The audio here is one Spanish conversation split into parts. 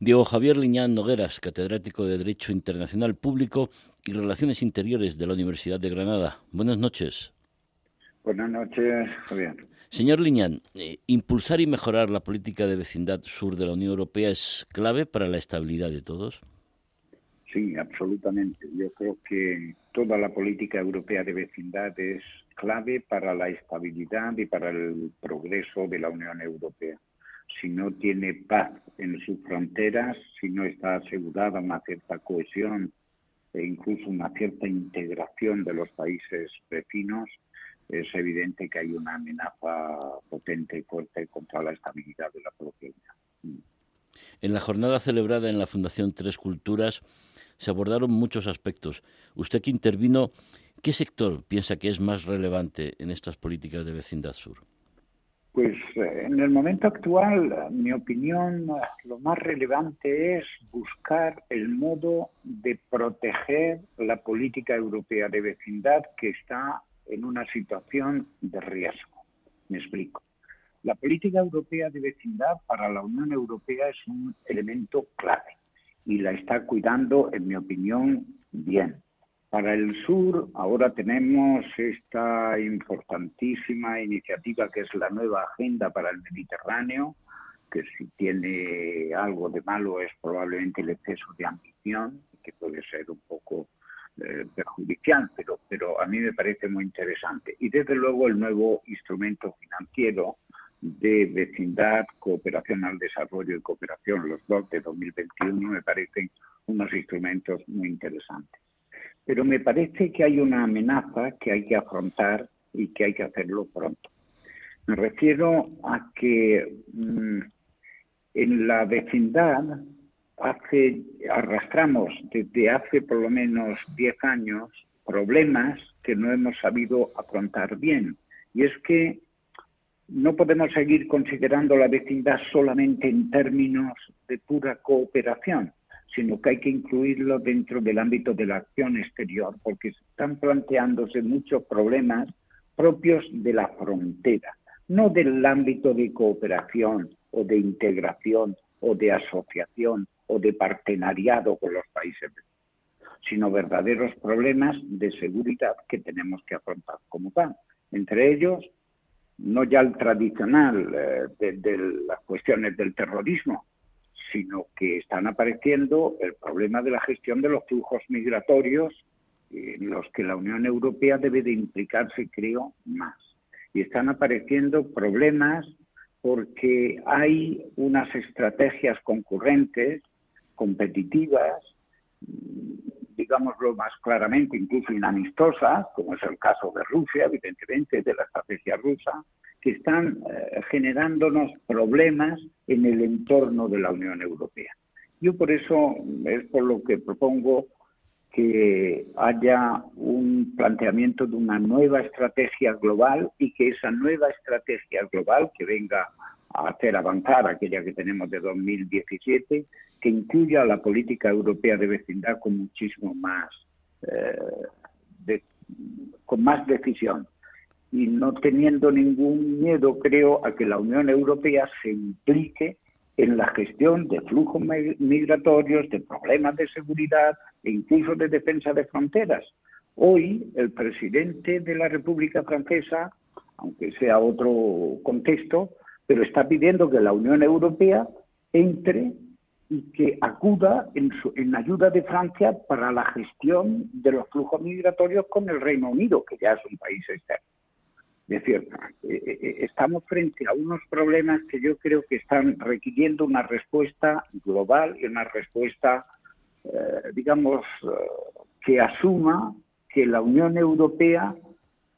Diego Javier Liñán Nogueras, catedrático de Derecho Internacional Público y Relaciones Interiores de la Universidad de Granada. Buenas noches. Buenas noches, Javier. Señor Liñán, eh, impulsar y mejorar la política de vecindad sur de la Unión Europea es clave para la estabilidad de todos. Sí, absolutamente. Yo creo que toda la política europea de vecindad es clave para la estabilidad y para el progreso de la Unión Europea. Si no tiene paz en sus fronteras, si no está asegurada una cierta cohesión e incluso una cierta integración de los países vecinos, es evidente que hay una amenaza potente y fuerte contra la estabilidad de la propia Unión. En la jornada celebrada en la Fundación Tres Culturas se abordaron muchos aspectos. Usted que intervino, ¿qué sector piensa que es más relevante en estas políticas de vecindad sur? Pues eh, en el momento actual, mi opinión, lo más relevante es buscar el modo de proteger la política europea de vecindad que está en una situación de riesgo. Me explico. La política europea de vecindad para la Unión Europea es un elemento clave y la está cuidando, en mi opinión, bien. Para el sur, ahora tenemos esta importantísima iniciativa que es la nueva Agenda para el Mediterráneo, que si tiene algo de malo es probablemente el exceso de ambición, que puede ser un poco eh, perjudicial, pero, pero a mí me parece muy interesante. Y desde luego el nuevo instrumento financiero de vecindad, cooperación al desarrollo y cooperación, los dos de 2021, me parecen unos instrumentos muy interesantes. Pero me parece que hay una amenaza que hay que afrontar y que hay que hacerlo pronto. Me refiero a que mm, en la vecindad arrastramos desde hace por lo menos 10 años problemas que no hemos sabido afrontar bien. Y es que no podemos seguir considerando la vecindad solamente en términos de pura cooperación, sino que hay que incluirlo dentro del ámbito de la acción exterior, porque están planteándose muchos problemas propios de la frontera, no del ámbito de cooperación o de integración o de asociación o de partenariado con los países, sino verdaderos problemas de seguridad que tenemos que afrontar como tal. Entre ellos, no ya el tradicional eh, de, las cuestiones del terrorismo, sino que están apareciendo el problema de la gestión de los flujos migratorios en los que la Unión Europea debe de implicarse, creo, más. Y están apareciendo problemas porque hay unas estrategias concurrentes competitivas, digámoslo más claramente, incluso inamistosas, como es el caso de Rusia, evidentemente, de la estrategia rusa, que están eh, generándonos problemas en el entorno de la Unión Europea. Yo por eso es por lo que propongo que haya un planteamiento de una nueva estrategia global y que esa nueva estrategia global que venga a hacer avanzar aquella que tenemos de 2017, que incluya la política europea de vecindad con muchísimo más, eh, con más decisión y no teniendo ningún miedo, creo, a que la Unión Europea se implique en la gestión de flujos migratorios, de problemas de seguridad e incluso de defensa de fronteras. Hoy el presidente de la República Francesa, aunque sea otro contexto, pero está pidiendo que la Unión Europea entre y que acuda en, en, ayuda de Francia para la gestión de los flujos migratorios con el Reino Unido, que ya es un país externo. Es decir, eh, eh, eh, estamos frente a unos problemas que yo creo que están requiriendo una respuesta global y una respuesta, digamos, que asuma que la Unión Europea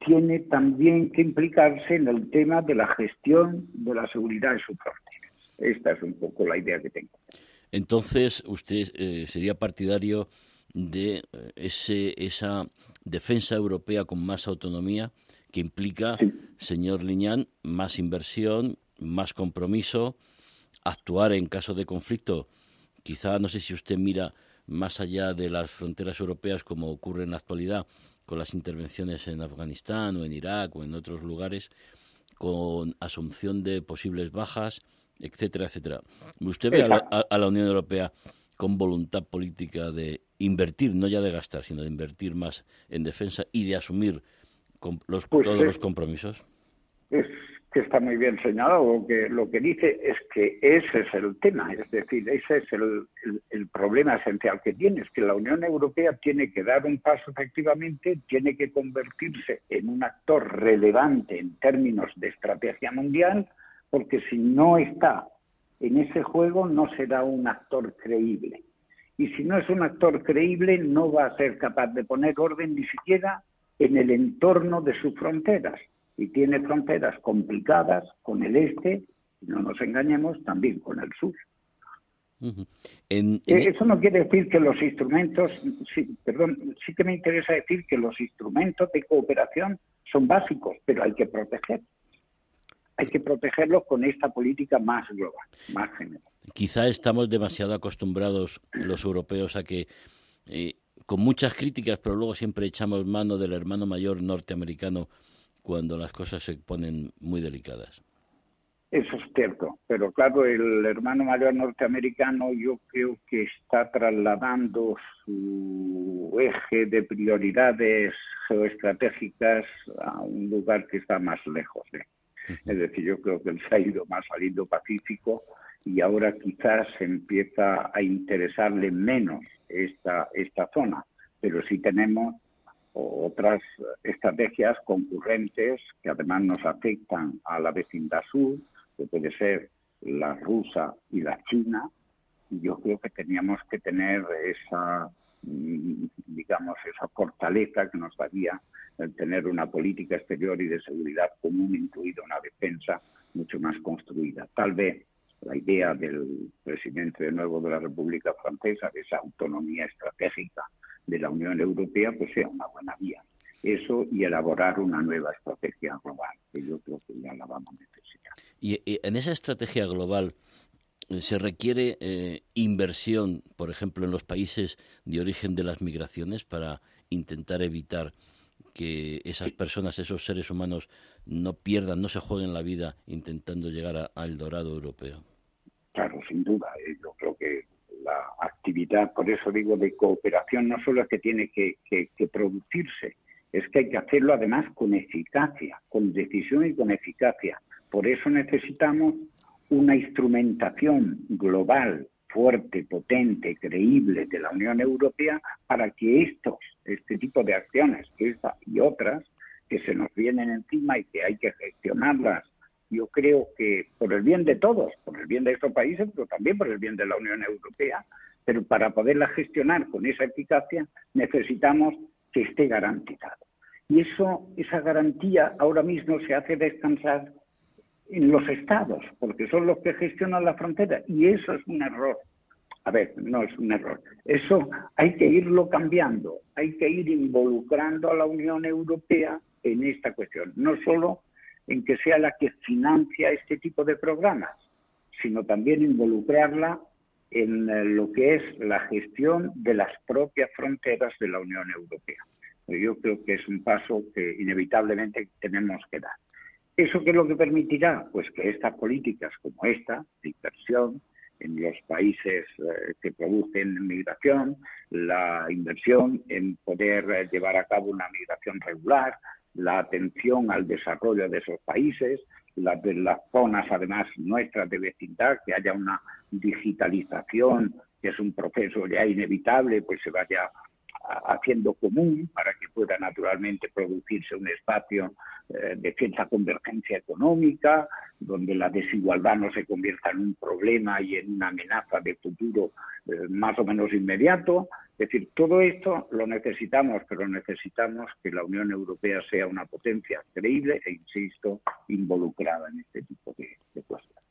tiene también que implicarse en el tema de la gestión de la seguridad de sus fronteras. Esta es un poco la idea que tengo. Entonces, usted sería partidario de ese, esa defensa europea con más autonomía que implica, señor Liñán, más inversión, más compromiso, actuar en caso de conflicto. Quizá, no sé si usted mira más allá de las fronteras europeas como ocurre en la actualidad con las intervenciones en Afganistán o en Irak o en otros lugares, con asunción de posibles bajas etcétera, etcétera. ¿Usted ve a la, Unión Europea con voluntad política de invertir, no ya de gastar, sino de invertir más en defensa y de asumir los, pues todos los compromisos? Es que está muy bien señalado. que, lo que dice es que ese es el tema, es decir, ese es el, el, problema esencial que tiene, es que la Unión Europea tiene que dar un paso efectivamente, tiene que convertirse en un actor relevante en términos de estrategia mundial, porque si no está en ese juego no será un actor creíble. Y si no es un actor creíble, no va a ser capaz de poner orden ni siquiera en el entorno de sus fronteras y tiene fronteras complicadas con el este, no nos engañemos, también con el sur. Eh, eso no quiere decir que los instrumentos, sí, perdón, sí que me interesa decir que los instrumentos de cooperación son básicos, pero hay que proteger. Hay que protegerlos con esta política más global, más general. Quizá estamos demasiado acostumbrados los europeos a que eh, con muchas críticas, pero luego siempre echamos mano del hermano mayor norteamericano cuando las cosas se ponen muy delicadas. Eso es cierto, pero claro, el hermano mayor norteamericano yo creo que está trasladando su eje de prioridades geoestratégicas a un lugar que está más lejos. Es decir, yo creo que él se ha ido más al Indo-Pacífico y ahora quizás empieza a interesarle menos esta, esta zona, pero sí tenemos otras estrategias concurrentes que además nos afectan a la vecindad sur, que puede ser la rusa y la china, y yo creo que teníamos que tener esa, digamos, esa fortaleza que nos daría el tener una política exterior y de seguridad común, incluida una defensa mucho más construida. Tal vez la idea del presidente de nuevo de la República Francesa de esa autonomía estratégica de la Unión Europea pues sea una buena vía. Eso y elaborar una nueva estrategia global, que yo creo que ya la vamos a necesitar. Y, en esa estrategia global se requiere eh, inversión, por ejemplo, en los países de origen de las migraciones para intentar evitar que esas personas, esos seres humanos, no pierdan, no se jueguen la vida intentando llegar al dorado europeo. Claro, sin duda. Eh, yo creo que la actividad, por eso digo, de cooperación, no solo es que tiene que, producirse, es que hay que hacerlo además con eficacia, con decisión y con eficacia. Por eso necesitamos una instrumentación global, fuerte, potente, creíble de la Unión Europea para que estos, este tipo de acciones, esta y otras, que se nos vienen encima y que hay que gestionarlas yo creo que por el bien de todos, por el bien de estos países, pero también por el bien de la Unión Europea, pero para poderla gestionar con esa eficacia necesitamos que esté garantizado. Y eso, esa garantía ahora mismo se hace descansar en los estados, porque son los que gestionan la frontera, y eso es un error. A ver, no es un error. Eso hay que irlo cambiando, hay que ir involucrando a la Unión Europea en esta cuestión, no solo en que sea la que financia este tipo de programas, sino también involucrarla en eh, lo que es la gestión de las propias fronteras de la Unión Europea. Yo creo que es un paso que inevitablemente tenemos que dar. ¿Eso qué es lo que permitirá? Pues que estas políticas como esta, de inversión en los países eh, que producen migración, la inversión en poder eh, llevar a cabo una migración regular, la atención al desarrollo de esos países, las de las zonas además nuestras de vecindad, que haya una digitalización, que es un proceso ya inevitable, pues se vaya haciendo común para que pueda naturalmente producirse un espacio eh, de cierta convergencia económica, donde la desigualdad no se convierta en un problema y en una amenaza de futuro eh, más o menos inmediato. Es decir, todo esto lo necesitamos, pero necesitamos que la Unión Europea sea una potencia creíble e, insisto, involucrada en este tipo de, de cuestiones.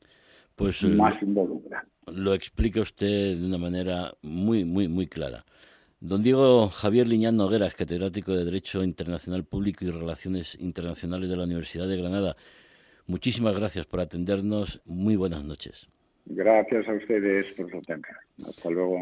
Pues, más involucrada. Lo explica usted de una manera muy, muy, muy clara. Don Diego Javier Liñán Nogueras, catedrático de Derecho Internacional Público y Relaciones Internacionales de la Universidad de Granada. Muchísimas gracias por atendernos. Muy buenas noches. Gracias a ustedes por su atención. Hasta luego.